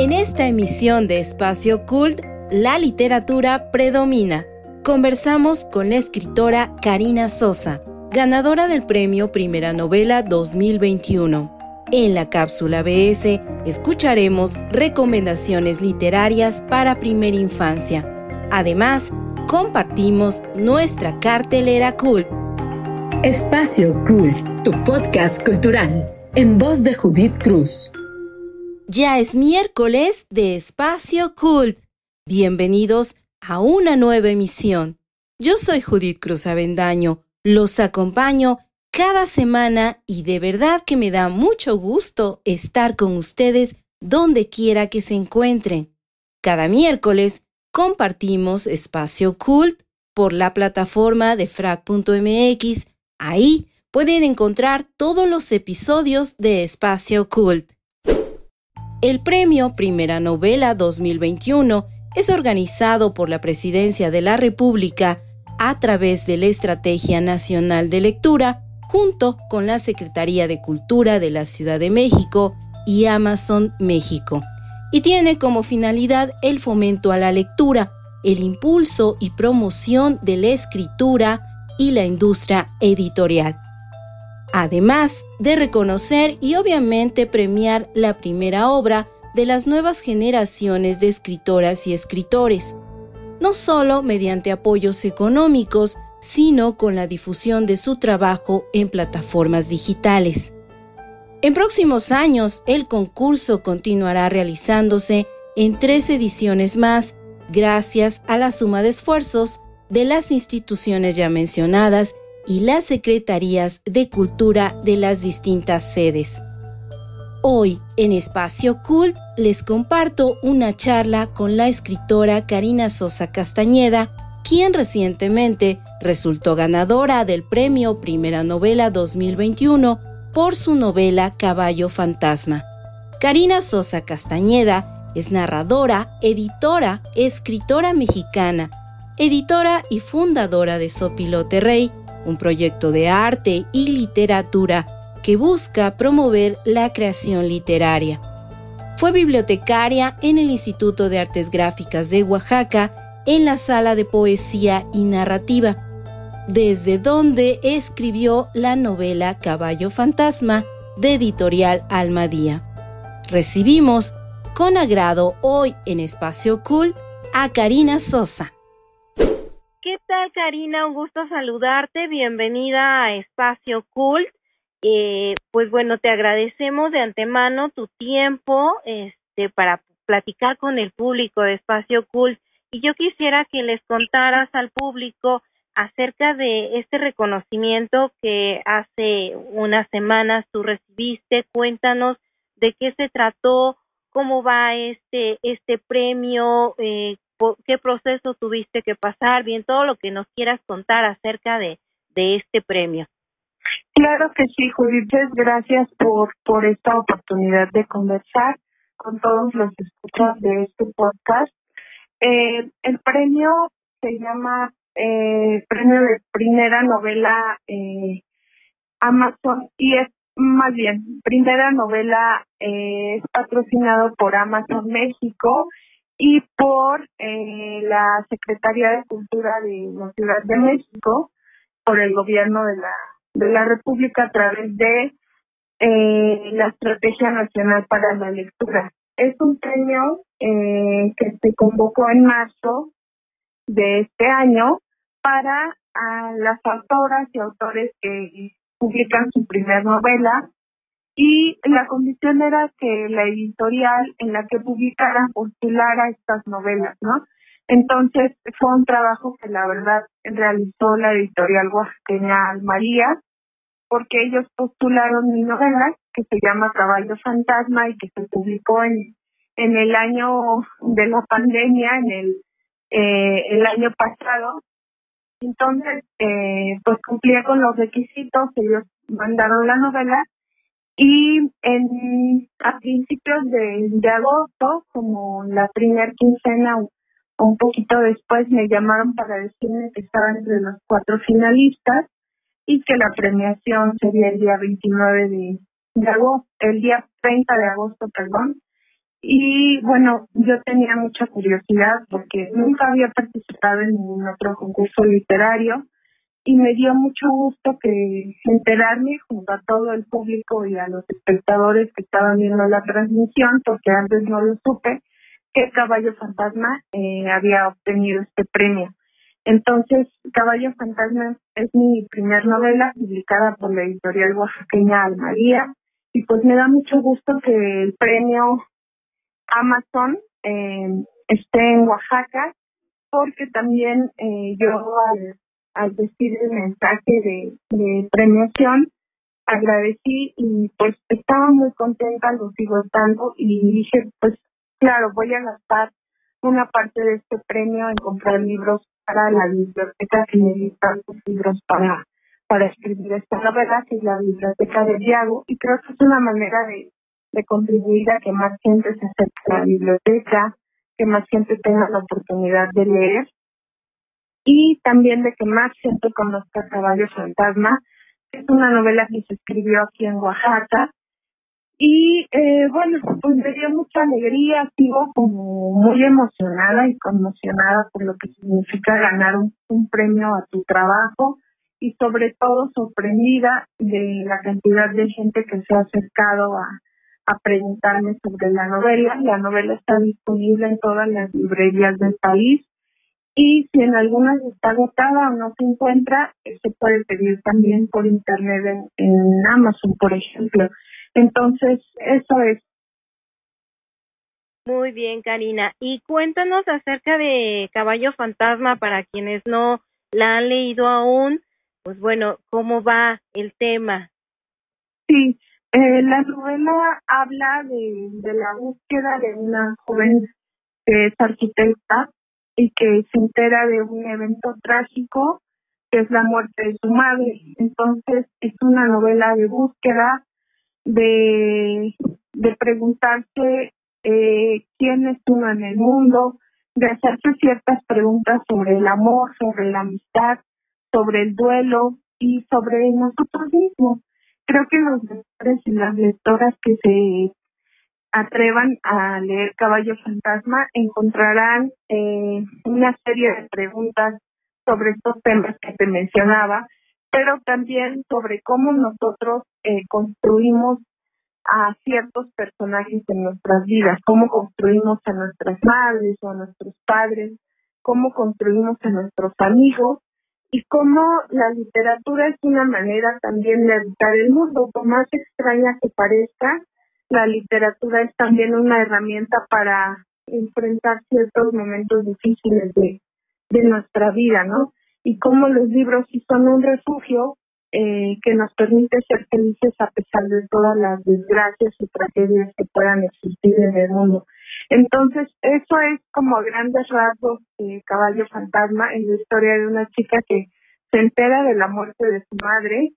En esta emisión de Espacio Cult, la literatura predomina. Conversamos con la escritora Karina Sosa, ganadora del premio Primera Novela 2021. En la cápsula BS escucharemos recomendaciones literarias para primera infancia. Además, compartimos nuestra cartelera cult. Espacio Cult, tu podcast cultural, en voz de Judith Cruz. Ya es miércoles de Espacio Cult. Bienvenidos a una nueva emisión. Yo soy Judith Cruz Avendaño. Los acompaño cada semana y de verdad que me da mucho gusto estar con ustedes donde quiera que se encuentren. Cada miércoles compartimos Espacio Cult por la plataforma de frac.mx. Ahí pueden encontrar todos los episodios de Espacio Cult. El premio Primera Novela 2021 es organizado por la Presidencia de la República a través de la Estrategia Nacional de Lectura junto con la Secretaría de Cultura de la Ciudad de México y Amazon México, y tiene como finalidad el fomento a la lectura, el impulso y promoción de la escritura y la industria editorial. Además de reconocer y obviamente premiar la primera obra de las nuevas generaciones de escritoras y escritores, no solo mediante apoyos económicos, sino con la difusión de su trabajo en plataformas digitales. En próximos años, el concurso continuará realizándose en tres ediciones más, gracias a la suma de esfuerzos de las instituciones ya mencionadas y las secretarías de cultura de las distintas sedes. Hoy, en Espacio Cult, les comparto una charla con la escritora Karina Sosa Castañeda, quien recientemente resultó ganadora del premio Primera Novela 2021 por su novela Caballo Fantasma. Karina Sosa Castañeda es narradora, editora, escritora mexicana, editora y fundadora de Sopilote Rey, un proyecto de arte y literatura que busca promover la creación literaria. Fue bibliotecaria en el Instituto de Artes Gráficas de Oaxaca en la sala de poesía y narrativa, desde donde escribió la novela Caballo Fantasma de editorial Almadía. Recibimos con agrado hoy en Espacio Cult a Karina Sosa. ¿Qué tal Karina? Un gusto saludarte. Bienvenida a Espacio Cult. Eh, pues bueno, te agradecemos de antemano tu tiempo este, para platicar con el público de Espacio Cult y yo quisiera que les contaras al público acerca de este reconocimiento que hace unas semanas tú recibiste. Cuéntanos de qué se trató, cómo va este, este premio, eh, qué proceso tuviste que pasar, bien, todo lo que nos quieras contar acerca de, este premio. Claro que sí, Judith, gracias por, por esta oportunidad de conversar con todos los escuchas de este podcast. Eh, el premio se llama eh, Premio de Primera Novela eh, Amazon y es más bien, Primera Novela eh, es patrocinado por Amazon México y por eh, la Secretaría de Cultura de la Ciudad de México, por el gobierno de la, de la República a través de eh, la Estrategia Nacional para la Lectura. Es un premio eh, que se convocó en marzo de este año para a las autoras y autores que publican su primer novela y la condición era que la editorial en la que publicaran postulara estas novelas, ¿no? Entonces fue un trabajo que la verdad realizó la editorial oaxaqueña María, porque ellos postularon mi novela que se llama Caballo Fantasma y que se publicó en, en el año de la pandemia, en el, eh, el año pasado. Entonces, eh, pues cumplía con los requisitos, ellos mandaron la novela y en a principios de, agosto, como la primera quincena o un poquito después, me llamaron para decirme que estaban entre los cuatro finalistas y que la premiación sería el día 29 de, de agosto, el día 30 de agosto, perdón. Y bueno, yo tenía mucha curiosidad porque nunca había participado en ningún otro concurso literario y me dio mucho gusto que enterarme junto a todo el público y a los espectadores que estaban viendo la transmisión, porque antes no lo supe, que Caballo Fantasma eh, había obtenido este premio. Entonces, Caballo Fantasma es mi primer novela publicada por la editorial oaxaqueña Almaría y pues me da mucho gusto que el premio Amazon eh, esté en Oaxaca porque también eh, yo al decir el mensaje de, premiación. Agradecí y pues estaba muy contenta, lo sigo estando y dije pues claro voy a gastar una parte de este premio en comprar libros para la biblioteca que me libros para para escribir esta novela, que es la Biblioteca de Diago, y creo que es una manera de, de contribuir a que más gente se acerque a la biblioteca, que más gente tenga la oportunidad de leer y también de que más gente conozca Caballo Fantasma. Es una novela que se escribió aquí en Oaxaca y eh, bueno, pues me dio mucha alegría, sigo como muy emocionada y conmocionada por lo que significa ganar un premio a tu trabajo y sobre todo sorprendida de la cantidad de gente que se ha acercado a, a preguntarme sobre la novela. La novela está disponible en todas las librerías del país y si en algunas está agotada o no se encuentra, se puede pedir también por internet en, Amazon, por ejemplo. Entonces, eso es. Muy bien, Karina. Y cuéntanos acerca de Caballo Fantasma para quienes no la han leído aún pues bueno, ¿cómo va el tema? Sí, eh, la novela habla de, de la búsqueda de una joven que es arquitecta y que se entera de un evento trágico que es la muerte de su madre. Entonces es una novela de búsqueda, de, de preguntarse eh, quién es uno en el mundo, de hacerse ciertas preguntas sobre el amor, sobre la amistad, sobre el duelo y sobre nosotros mismos. Creo que los lectores y las lectoras que se atrevan a leer Caballo Fantasma encontrarán eh, una serie de preguntas sobre estos temas que te mencionaba, pero también sobre cómo nosotros eh, construimos a ciertos personajes en nuestras vidas, cómo construimos a nuestras madres o a nuestros padres, cómo construimos a nuestros amigos y cómo la literatura es una manera también de habitar el mundo. Por más extraña que parezca, la literatura es también una herramienta para enfrentar ciertos momentos difíciles de, de nuestra vida, ¿no? Y cómo los libros sí son un refugio eh, que nos permite ser felices a pesar de todas las desgracias y tragedias que puedan existir en el mundo. Entonces, eso es como grandes rasgos de Caballo Fantasma en la historia de una chica que se entera de la muerte de su madre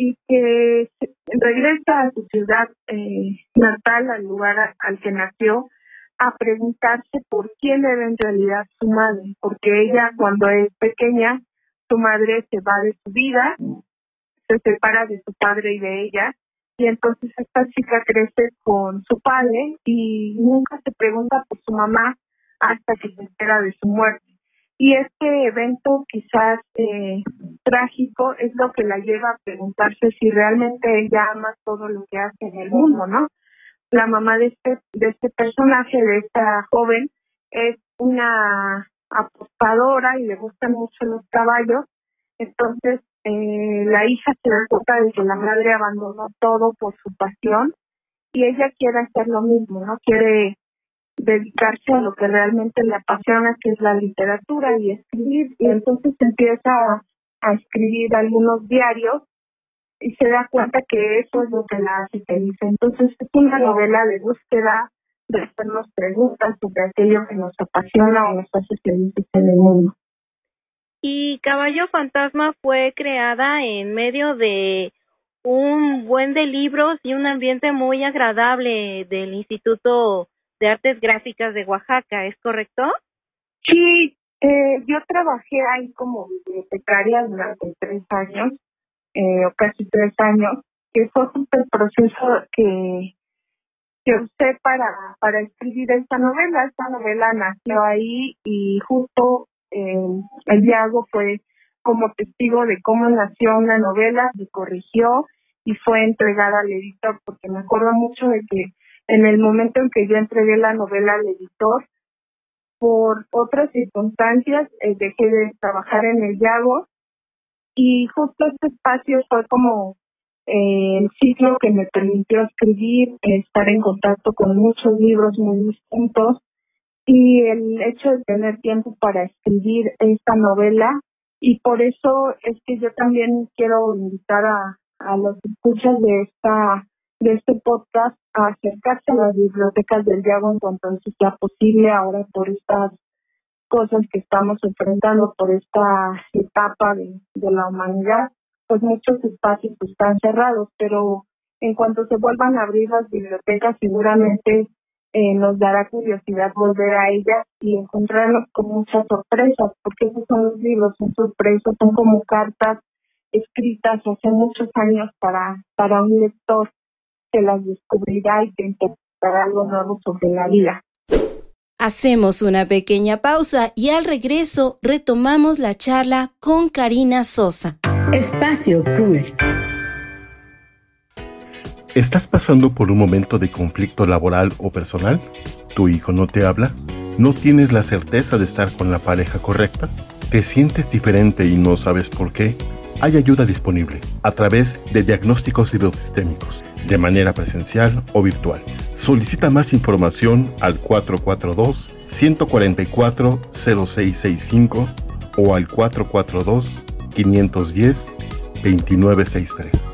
y que regresa a su ciudad eh, natal, al lugar al que nació, a preguntarse por quién era en realidad su madre, porque ella cuando es pequeña, su madre se va de su vida, se separa de su padre y de ella, y entonces esta chica crece con su padre y nunca se pregunta por su mamá hasta que se entera de su muerte. Y este evento quizás eh, trágico es lo que la lleva a preguntarse si realmente ella ama todo lo que hace en el mundo, ¿no? La mamá de este, de este personaje, de esta joven, es una apostadora y le gustan mucho los caballos. Entonces, eh, la hija se da cuenta de que la madre abandonó todo por su pasión y ella quiere hacer lo mismo, ¿no? Quiere dedicarse a lo que realmente le apasiona, que es la literatura y escribir. Y entonces empieza a, escribir algunos diarios y se da cuenta que eso es lo que la hace feliz. Entonces es una novela de búsqueda, de hacernos preguntas sobre aquello que nos apasiona o nos hace felices en el mundo. Y Caballo Fantasma fue creada en medio de un buen de libros y un ambiente muy agradable del Instituto de Artes Gráficas de Oaxaca, ¿es correcto? Sí, eh, yo trabajé ahí como bibliotecaria durante tres años, eh, o casi tres años, que fue un proceso que, que usé para, para escribir esta novela. Esta novela nació ahí y justo eh, el Diago fue como testigo de cómo nació una novela, se corrigió y fue entregada al editor, porque me acuerdo mucho de que en el momento en que yo entregué la novela al editor, por otras circunstancias eh, dejé de trabajar en el Yago y justo este espacio fue como eh, el ciclo que me permitió escribir, estar en contacto con muchos libros muy distintos y el hecho de tener tiempo para escribir esta novela. Y por eso es que yo también quiero invitar a, a los escuchas de esta de este podcast a acercarse a las bibliotecas del Diago en cuanto sea posible ahora por estas cosas que estamos enfrentando, por esta etapa de, de la humanidad, pues muchos espacios están cerrados, pero en cuanto se vuelvan a abrir las bibliotecas seguramente eh, nos dará curiosidad volver a ellas y encontrarnos con muchas sorpresas, porque esos son los libros, son sorpresas, son como cartas escritas hace muchos años para, para un lector que las descubrirá y que encontrará algo nuevo sobre la vida. Hacemos una pequeña pausa y al regreso retomamos la charla con Karina Sosa. Espacio Cool. ¿Estás pasando por un momento de conflicto laboral o personal? ¿Tu hijo no te habla? ¿No tienes la certeza de estar con la pareja correcta? ¿Te sientes diferente y no sabes por qué? Hay ayuda disponible a través de diagnósticos hidrosistémicos, de manera presencial o virtual. Solicita más información al 442-144-0665 o al 442-510-2963.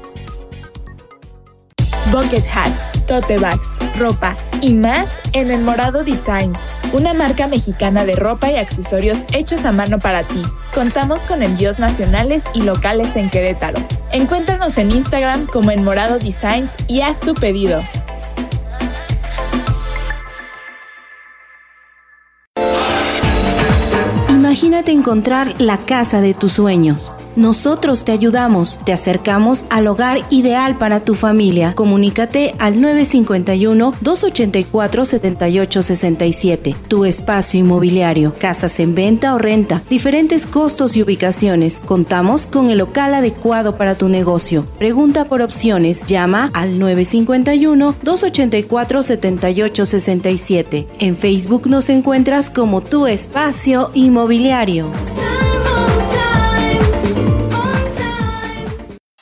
Bucket hats, tote bags, ropa y más en El Morado Designs, una marca mexicana de ropa y accesorios hechos a mano para ti. Contamos con envíos nacionales y locales en Querétaro. Encuéntranos en Instagram como en Morado Designs y haz tu pedido. Imagínate encontrar la casa de tus sueños. Nosotros te ayudamos, te acercamos al hogar ideal para tu familia. Comunícate al 951-284-7867. Tu espacio inmobiliario, casas en venta o renta, diferentes costos y ubicaciones. Contamos con el local adecuado para tu negocio. Pregunta por opciones, llama al 951-284-7867. En Facebook nos encuentras como tu espacio inmobiliario.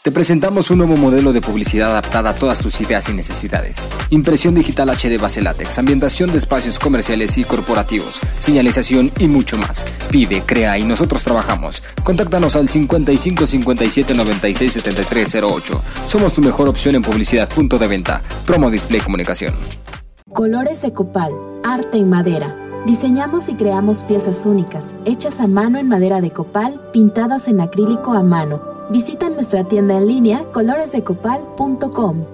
Te presentamos un nuevo modelo de publicidad adaptada a todas tus ideas y necesidades. Impresión digital HD base látex, ambientación de espacios comerciales y corporativos, señalización y mucho más. Pide, crea y nosotros trabajamos. Contáctanos al 55 57 96 73 08. Somos tu mejor opción en publicidad. Punto de venta. Promo Display Comunicación. Colores de Copal, arte en madera. Diseñamos y creamos piezas únicas, hechas a mano en madera de copal, pintadas en acrílico a mano Visita nuestra tienda en línea coloresdecopal.com.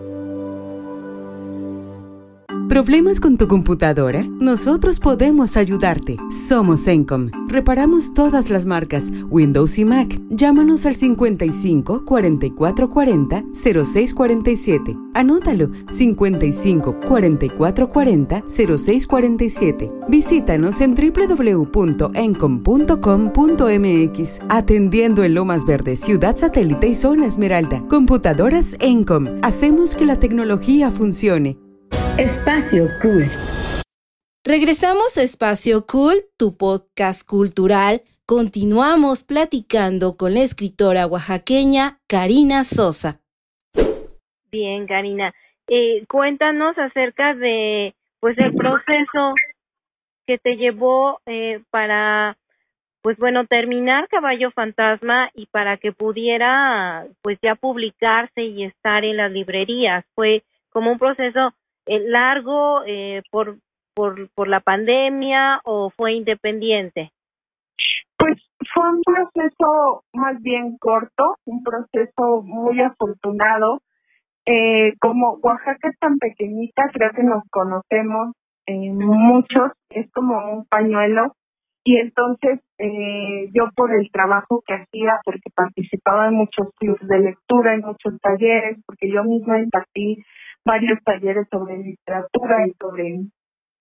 ¿Problemas con tu computadora? Nosotros podemos ayudarte. Somos Encom. Reparamos todas las marcas Windows y Mac. Llámanos al 55 44 40 06 47. Anótalo 55 44 40 06 47. Visítanos en www.encom.com.mx. Atendiendo en Lomas Verde, Ciudad Satélite y Zona Esmeralda. Computadoras Encom. Hacemos que la tecnología funcione. Espacio Cult. Regresamos a Espacio Cult, tu podcast cultural. Continuamos platicando con la escritora oaxaqueña Karina Sosa. Bien, Karina. Eh, cuéntanos acerca de, pues, el proceso que te llevó eh, para, pues, bueno, terminar Caballo Fantasma y para que pudiera, pues, ya publicarse y estar en las librerías. Fue como un proceso largo eh, por, por, por la pandemia o fue independiente? Pues fue un proceso más bien corto, un proceso muy afortunado. Eh, como Oaxaca es tan pequeñita, creo que nos conocemos eh, muchos, es como un pañuelo. Y entonces eh, yo por el trabajo que hacía, porque participaba en muchos clubes de lectura, en muchos talleres, porque yo misma impartí varios talleres sobre literatura y sobre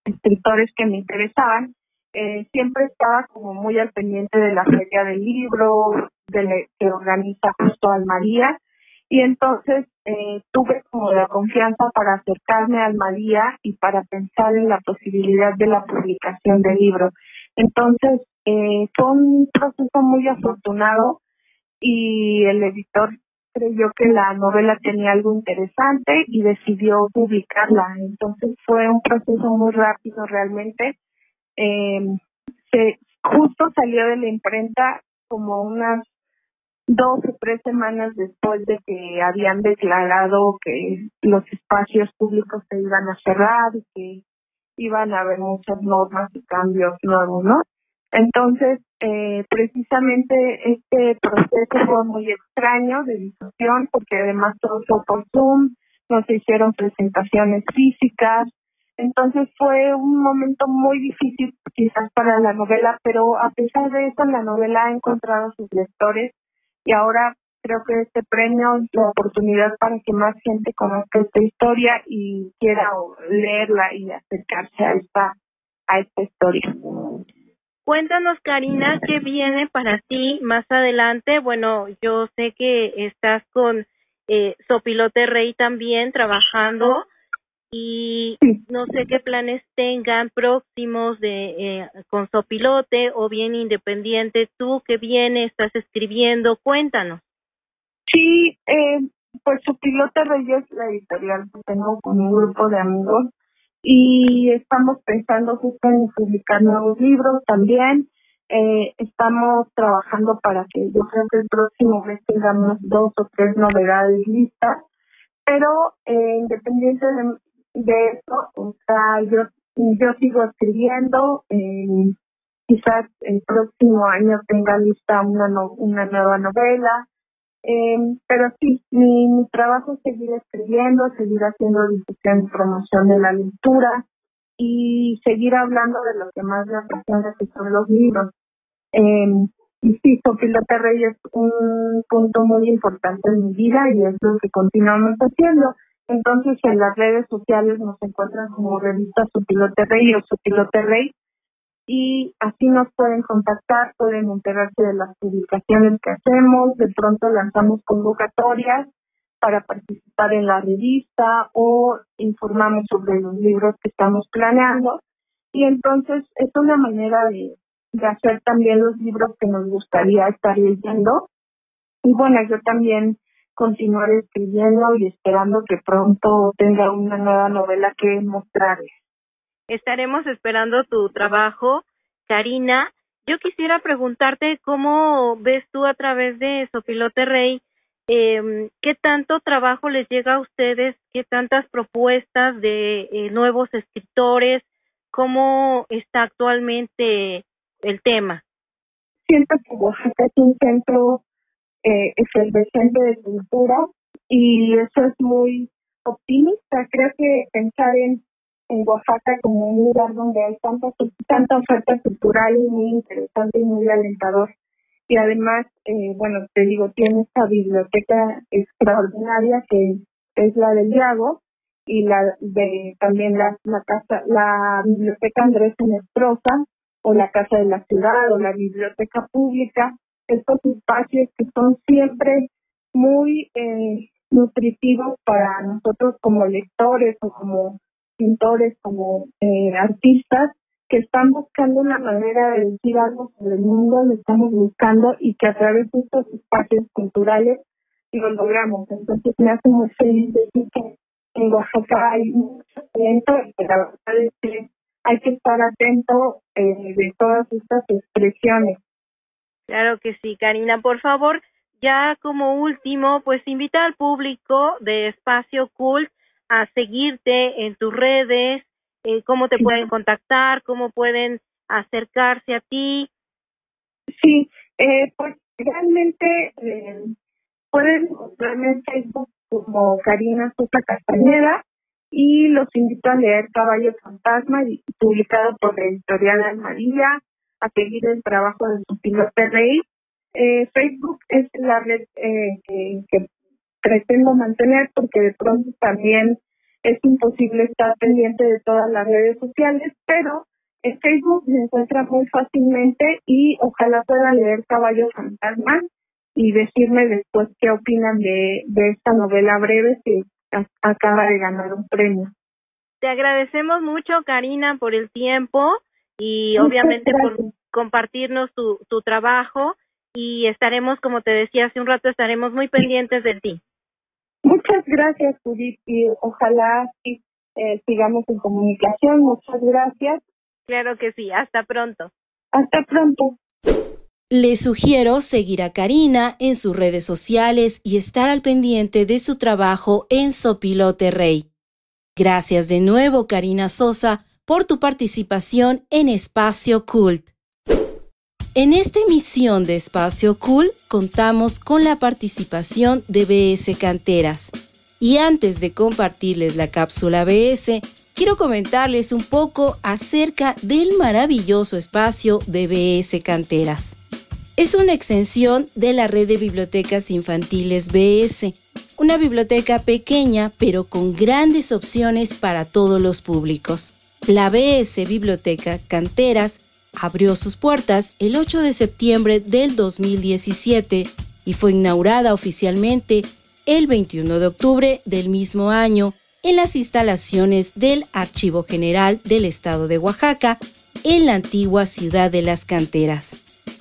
escritores que me interesaban, eh, siempre estaba como muy al pendiente de la feria del libro, de que organiza justo Almaría, y entonces eh, tuve como la confianza para acercarme a Almaría y para pensar en la posibilidad de la publicación del libro. Entonces, eh, fue un proceso muy afortunado y el editor creyó que la novela tenía algo interesante y decidió publicarla. Entonces fue un proceso muy rápido realmente. Eh, se, justo salió de la imprenta como unas dos o tres semanas después de que habían declarado que los espacios públicos se iban a cerrar y que iban a haber muchas normas y cambios nuevos, ¿no? Entonces, eh, precisamente este proceso fue muy extraño de difusión porque además todo fue por Zoom, no se hicieron presentaciones físicas, entonces fue un momento muy difícil quizás para la novela, pero a pesar de eso la novela ha encontrado sus lectores y ahora creo que este premio es la oportunidad para que más gente conozca esta historia y quiera leerla y acercarse a esta a esta historia. Cuéntanos, Karina, qué viene para ti más adelante. Bueno, yo sé que estás con eh, Sopilote Rey también trabajando y no sé qué planes tengan próximos de eh, con Sopilote o bien independiente. Tú que viene, estás escribiendo, cuéntanos. Sí, eh, pues Sopilote Rey es la editorial que tengo con un grupo de amigos y estamos pensando justo en publicar nuevos libros también. Eh, estamos trabajando para que yo creo que el próximo mes tengamos dos o tres novedades listas, pero eh, independiente de, eso, o sea, yo, yo sigo escribiendo, eh, quizás el próximo año tenga lista una, una nueva novela, eh, pero sí, mi, trabajo es seguir escribiendo, seguir haciendo difusión y promoción de la lectura y seguir hablando de lo que más me apasiona, que son los libros. Eh, y sí, Sopilote Rey es un punto muy importante en mi vida y es lo que continuamos haciendo. Entonces, en las redes sociales nos encuentran como revista Sopilote Rey o Sopilote Rey y así nos pueden contactar, pueden enterarse de las publicaciones que hacemos, de pronto lanzamos convocatorias para participar en la revista o informamos sobre los libros que estamos planeando y entonces es una manera de, de hacer también los libros que nos gustaría estar leyendo y bueno, yo también continuar escribiendo y esperando que pronto tenga una nueva novela que mostrarles. Estaremos esperando tu trabajo, Karina. Yo quisiera preguntarte cómo ves tú a través de Sopilote Rey, eh, qué tanto trabajo les llega a ustedes, qué tantas propuestas de eh, nuevos escritores, cómo está actualmente el tema. Siento que Oaxaca es un centro eh, efervescente de cultura y eso es muy optimista. Creo que pensar en en Oaxaca como un lugar donde hay tanta, tanta oferta cultural y muy interesante y muy alentador. Y además, eh, bueno, te digo, tiene esta biblioteca extraordinaria que es la del Yago y la de también la, la casa, la biblioteca Andrés Nestrosa o la Casa de la Ciudad o la biblioteca pública, estos espacios que son siempre muy eh, nutritivos para nosotros como lectores o como pintores, como eh, artistas que están buscando una manera de decir algo sobre el mundo, lo estamos buscando y que a través de estos espacios culturales lo logramos. Entonces me hace muy feliz decir que en Oaxaca hay mucho talento y que la verdad es que hay que estar atento eh, de todas estas expresiones. Claro que sí, Karina. Por favor, ya como último, pues invita al público de Espacio Cult a seguirte en tus redes, eh, cómo te pueden contactar, cómo pueden acercarse a ti. Sí, eh, pues realmente eh, pueden encontrarme en Facebook como Karina Sosa Castañeda y los invito a leer Caballo Fantasma, publicado por la editorial Almaría, a seguir el trabajo de su piloto Rey. Eh, Facebook es la red eh, que, que pretendo mantener porque de pronto también es imposible estar pendiente de todas las redes sociales, pero en Facebook me encuentra muy fácilmente y ojalá pueda leer Caballo Fantasma y decirme después qué opinan de, de esta novela breve que acaba de ganar un premio. Te agradecemos mucho, Karina, por el tiempo y obviamente por compartirnos tu, tu trabajo y estaremos, como te decía hace un rato, estaremos muy pendientes de ti. Muchas gracias, Judith, y ojalá eh, sigamos en comunicación. Muchas gracias. Claro que sí, hasta pronto. Hasta pronto. Les sugiero seguir a Karina en sus redes sociales y estar al pendiente de su trabajo en Sopilote Rey. Gracias de nuevo, Karina Sosa, por tu participación en Espacio Cult. En esta emisión de Espacio Cult contamos con la participación de BS Canteras. Y antes de compartirles la cápsula BS, quiero comentarles un poco acerca del maravilloso espacio de BS Canteras. Es una extensión de la red de bibliotecas infantiles BS, una biblioteca pequeña pero con grandes opciones para todos los públicos. La BS Biblioteca Canteras abrió sus puertas el 8 de septiembre del 2017 y fue inaugurada oficialmente el 21 de octubre del mismo año en las instalaciones del Archivo General del Estado de Oaxaca en la antigua ciudad de las canteras.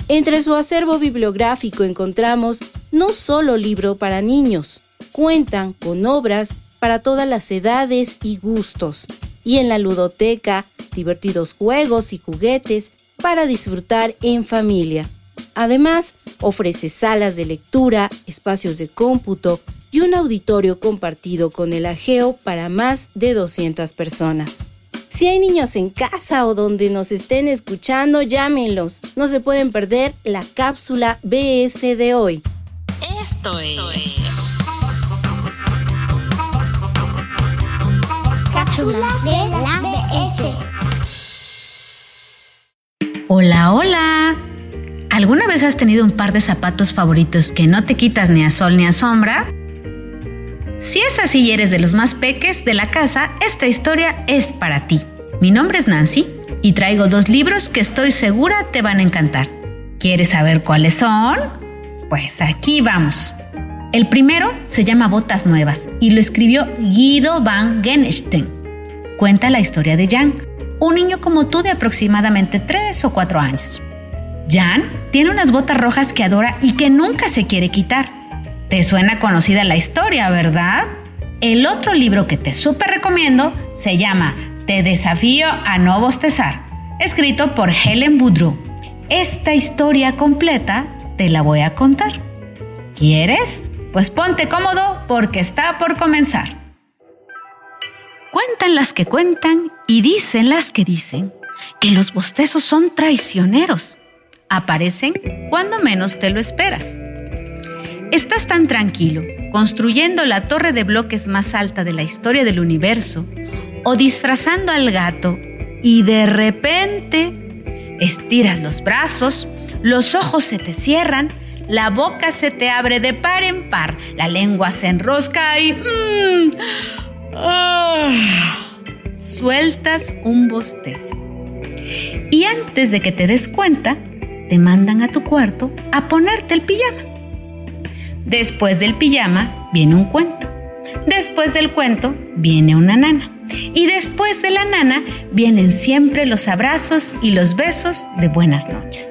Entre su acervo bibliográfico encontramos no solo libro para niños, cuentan con obras para todas las edades y gustos, y en la ludoteca divertidos juegos y juguetes para disfrutar en familia. Además, ofrece salas de lectura, espacios de cómputo y un auditorio compartido con el ajeo para más de 200 personas. Si hay niños en casa o donde nos estén escuchando, llámenlos. No se pueden perder la cápsula BS de hoy. Esto es. Cápsula de la BS. Hola, hola. ¿Alguna vez has tenido un par de zapatos favoritos que no te quitas ni a sol ni a sombra? Si es así y eres de los más peques de la casa, esta historia es para ti. Mi nombre es Nancy y traigo dos libros que estoy segura te van a encantar. ¿Quieres saber cuáles son? Pues aquí vamos. El primero se llama Botas Nuevas y lo escribió Guido van Genestein. Cuenta la historia de Jan, un niño como tú de aproximadamente 3 o 4 años. Jan tiene unas botas rojas que adora y que nunca se quiere quitar. Te suena conocida la historia, ¿verdad? El otro libro que te súper recomiendo se llama Te desafío a no bostezar, escrito por Helen Boudreau. Esta historia completa te la voy a contar. ¿Quieres? Pues ponte cómodo porque está por comenzar. Cuentan las que cuentan y dicen las que dicen que los bostezos son traicioneros. Aparecen cuando menos te lo esperas. Estás tan tranquilo, construyendo la torre de bloques más alta de la historia del universo, o disfrazando al gato, y de repente estiras los brazos, los ojos se te cierran, la boca se te abre de par en par, la lengua se enrosca y... Mm, ah, sueltas un bostezo. Y antes de que te des cuenta, te mandan a tu cuarto a ponerte el pijama. Después del pijama viene un cuento. Después del cuento viene una nana. Y después de la nana vienen siempre los abrazos y los besos de buenas noches.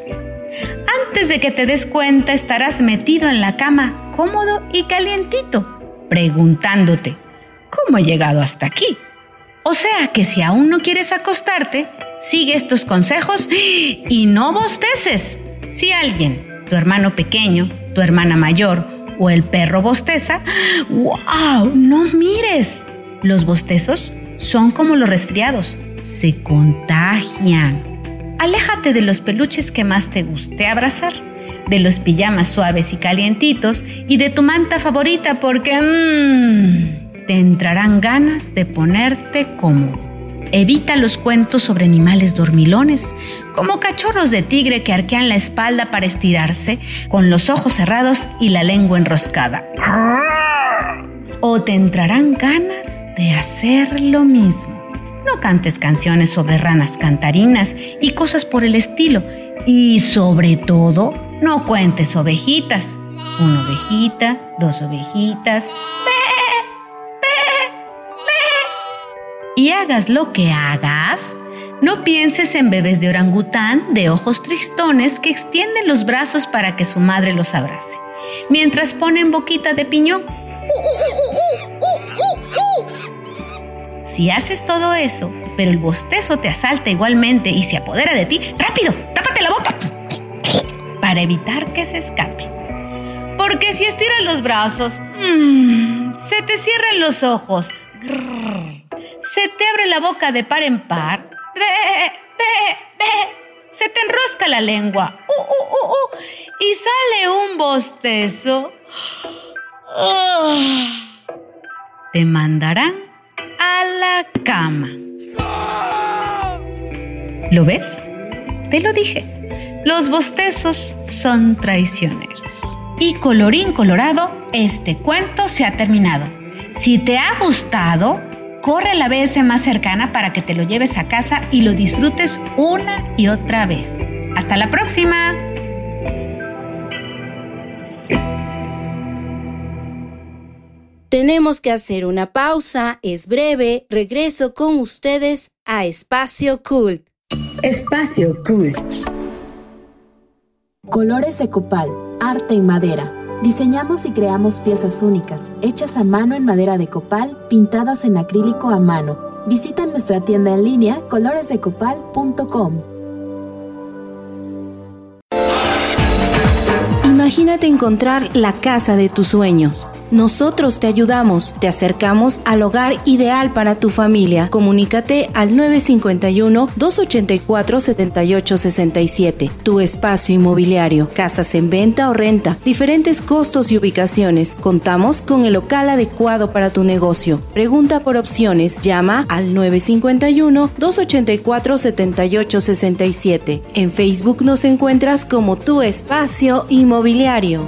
Antes de que te des cuenta estarás metido en la cama, cómodo y calientito, preguntándote, ¿cómo he llegado hasta aquí? O sea que si aún no quieres acostarte, sigue estos consejos y no bosteces. Si alguien, tu hermano pequeño, tu hermana mayor o el perro bosteza, ¡wow! No mires. Los bostezos son como los resfriados, se contagian. Aléjate de los peluches que más te guste abrazar, de los pijamas suaves y calientitos y de tu manta favorita porque mmm, te entrarán ganas de ponerte cómodo. Evita los cuentos sobre animales dormilones, como cachorros de tigre que arquean la espalda para estirarse, con los ojos cerrados y la lengua enroscada. o te entrarán ganas de hacer lo mismo. No cantes canciones sobre ranas cantarinas y cosas por el estilo. Y sobre todo, no cuentes ovejitas. Una ovejita, dos ovejitas. Y hagas lo que hagas, no pienses en bebés de orangután de ojos tristones que extienden los brazos para que su madre los abrace, mientras ponen boquita de piñón. Si haces todo eso, pero el bostezo te asalta igualmente y se apodera de ti, rápido, tápate la boca para evitar que se escape. Porque si estiras los brazos, mmm, se te cierran los ojos, se te abre la boca de par en par, se te enrosca la lengua uh, uh, uh, y sale un bostezo. Te mandarán a la cama. ¿Lo ves? Te lo dije. Los bostezos son traicioneros. Y colorín colorado, este cuento se ha terminado. Si te ha gustado, corre a la BS más cercana para que te lo lleves a casa y lo disfrutes una y otra vez. Hasta la próxima. Tenemos que hacer una pausa, es breve, regreso con ustedes a Espacio Cult. Espacio Cult. Colores de copal, arte en madera. Diseñamos y creamos piezas únicas, hechas a mano en madera de copal, pintadas en acrílico a mano. Visita nuestra tienda en línea coloresdecopal.com. Imagínate encontrar la casa de tus sueños. Nosotros te ayudamos, te acercamos al hogar ideal para tu familia. Comunícate al 951-284-7867. Tu espacio inmobiliario, casas en venta o renta, diferentes costos y ubicaciones. Contamos con el local adecuado para tu negocio. Pregunta por opciones, llama al 951-284-7867. En Facebook nos encuentras como tu espacio inmobiliario.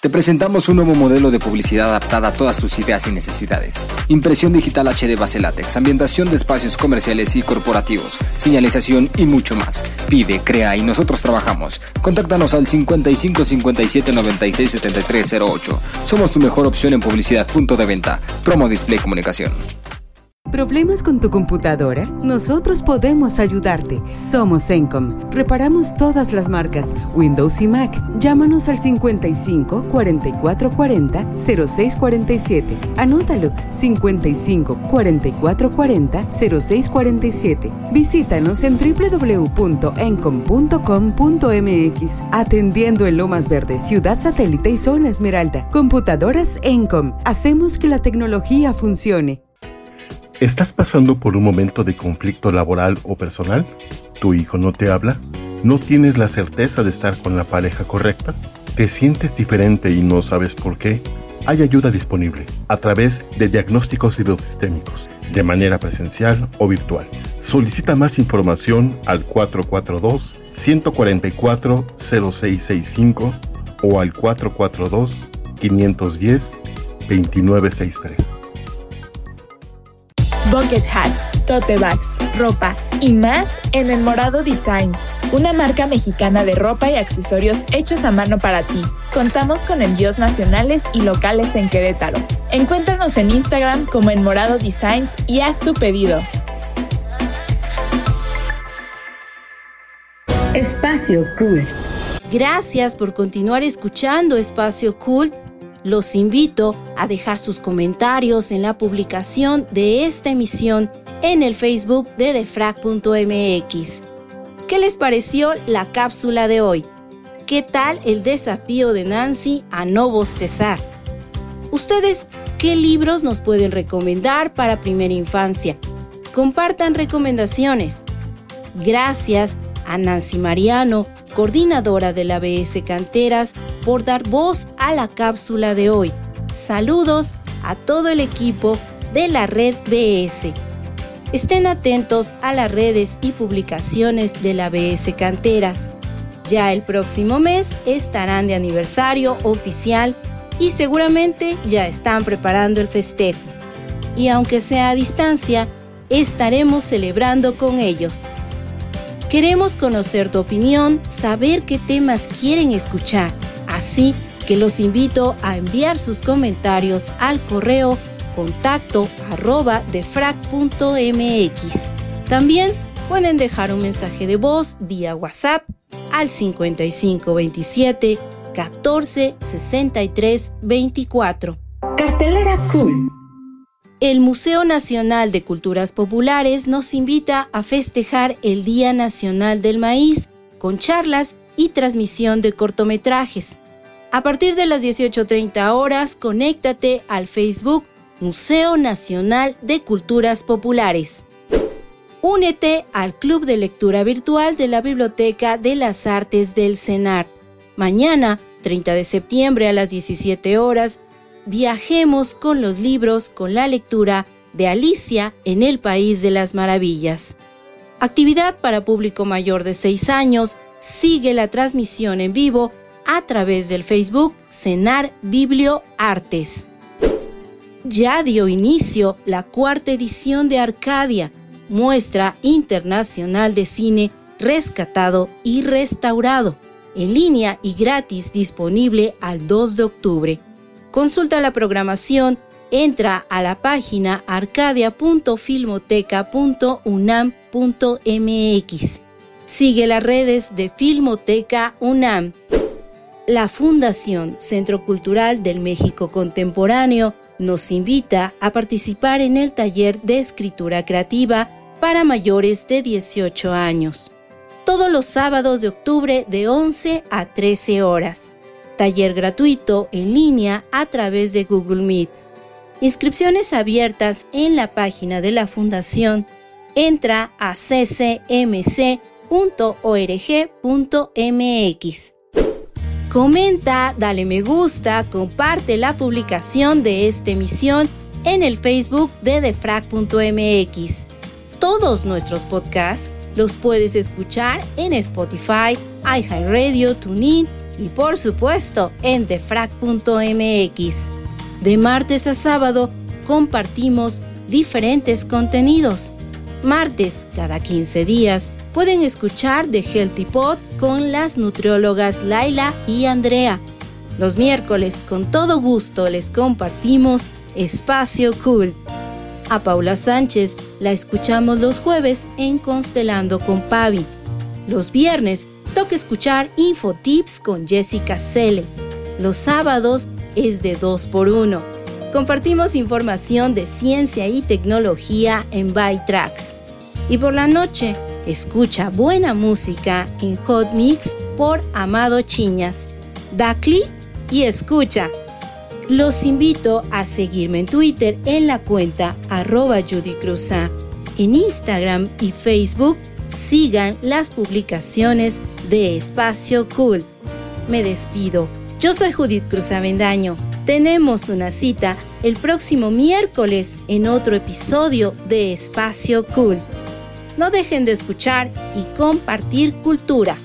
Te presentamos un nuevo modelo de publicidad adaptada a todas tus ideas y necesidades. Impresión digital HD base látex, ambientación de espacios comerciales y corporativos, señalización y mucho más. Pide, crea y nosotros trabajamos. Contáctanos al 55 57 96 73 08. Somos tu mejor opción en publicidad punto de venta. Promo Display Comunicación. ¿Problemas con tu computadora? Nosotros podemos ayudarte. Somos Encom. Reparamos todas las marcas, Windows y Mac. Llámanos al 55 44 40 06 47. Anótalo 55 44 40 06 47. Visítanos en www.encom.com.mx. Atendiendo en Lomas Verde, Ciudad Satélite y Zona Esmeralda. Computadoras Encom. Hacemos que la tecnología funcione. ¿Estás pasando por un momento de conflicto laboral o personal? ¿Tu hijo no te habla? ¿No tienes la certeza de estar con la pareja correcta? ¿Te sientes diferente y no sabes por qué? Hay ayuda disponible a través de diagnósticos hidrosistémicos, de manera presencial o virtual. Solicita más información al 442-144-0665 o al 442-510-2963. Bucket hats, tote bags, ropa y más en El Morado Designs, una marca mexicana de ropa y accesorios hechos a mano para ti. Contamos con envíos nacionales y locales en Querétaro. Encuéntranos en Instagram como El Morado Designs y haz tu pedido. Espacio Cult. Gracias por continuar escuchando Espacio Cult los invito a dejar sus comentarios en la publicación de esta emisión en el Facebook de defrag.mx. ¿Qué les pareció la cápsula de hoy? ¿Qué tal el desafío de Nancy a no bostezar? ¿Ustedes qué libros nos pueden recomendar para primera infancia? Compartan recomendaciones. Gracias a Nancy Mariano coordinadora de la BS Canteras, por dar voz a la cápsula de hoy. Saludos a todo el equipo de la red BS. Estén atentos a las redes y publicaciones de la BS Canteras. Ya el próximo mes estarán de aniversario oficial y seguramente ya están preparando el festejo. Y aunque sea a distancia, estaremos celebrando con ellos. Queremos conocer tu opinión, saber qué temas quieren escuchar, así que los invito a enviar sus comentarios al correo contacto arroba. También pueden dejar un mensaje de voz vía WhatsApp al 5527 14 63 24. Cartelera Cool. El Museo Nacional de Culturas Populares nos invita a festejar el Día Nacional del Maíz con charlas y transmisión de cortometrajes. A partir de las 18.30 horas, conéctate al Facebook Museo Nacional de Culturas Populares. Únete al Club de Lectura Virtual de la Biblioteca de las Artes del CENAR. Mañana, 30 de septiembre a las 17 horas, viajemos con los libros con la lectura de Alicia en el País de las Maravillas. Actividad para público mayor de 6 años. Sigue la transmisión en vivo a través del Facebook CENAR Biblio Artes. Ya dio inicio la cuarta edición de Arcadia, muestra internacional de cine rescatado y restaurado, en línea y gratis disponible al 2 de octubre. Consulta la programación, entra a la página arcadia.filmoteca.unam.mx. Sigue las redes de Filmoteca UNAM. La Fundación Centro Cultural del México Contemporáneo nos invita a participar en el taller de escritura creativa para mayores de 18 años. Todos los sábados de octubre de 11 a 13 horas. Taller gratuito en línea a través de Google Meet. Inscripciones abiertas en la página de la Fundación. Entra a ccmc.org.mx. Comenta, dale me gusta, comparte la publicación de esta emisión en el Facebook de defrag.mx. Todos nuestros podcasts los puedes escuchar en Spotify, iHeartRadio, TuneIn y por supuesto en defrag.mx. De martes a sábado compartimos diferentes contenidos. Martes, cada 15 días, pueden escuchar The Healthy Pot con las nutriólogas Laila y Andrea. Los miércoles, con todo gusto, les compartimos Espacio Cool. A Paula Sánchez la escuchamos los jueves en Constelando con Pavi. Los viernes toca escuchar Infotips con Jessica Selle. Los sábados es de 2 por 1 Compartimos información de ciencia y tecnología en. Tracks. Y por la noche, escucha buena música en Hot Mix por Amado Chiñas. Da clic y escucha. Los invito a seguirme en Twitter en la cuenta arroba Judy En Instagram y Facebook sigan las publicaciones de Espacio Cool. Me despido. Yo soy Judith Cruz Avendaño. Tenemos una cita el próximo miércoles en otro episodio de Espacio Cool. No dejen de escuchar y compartir cultura.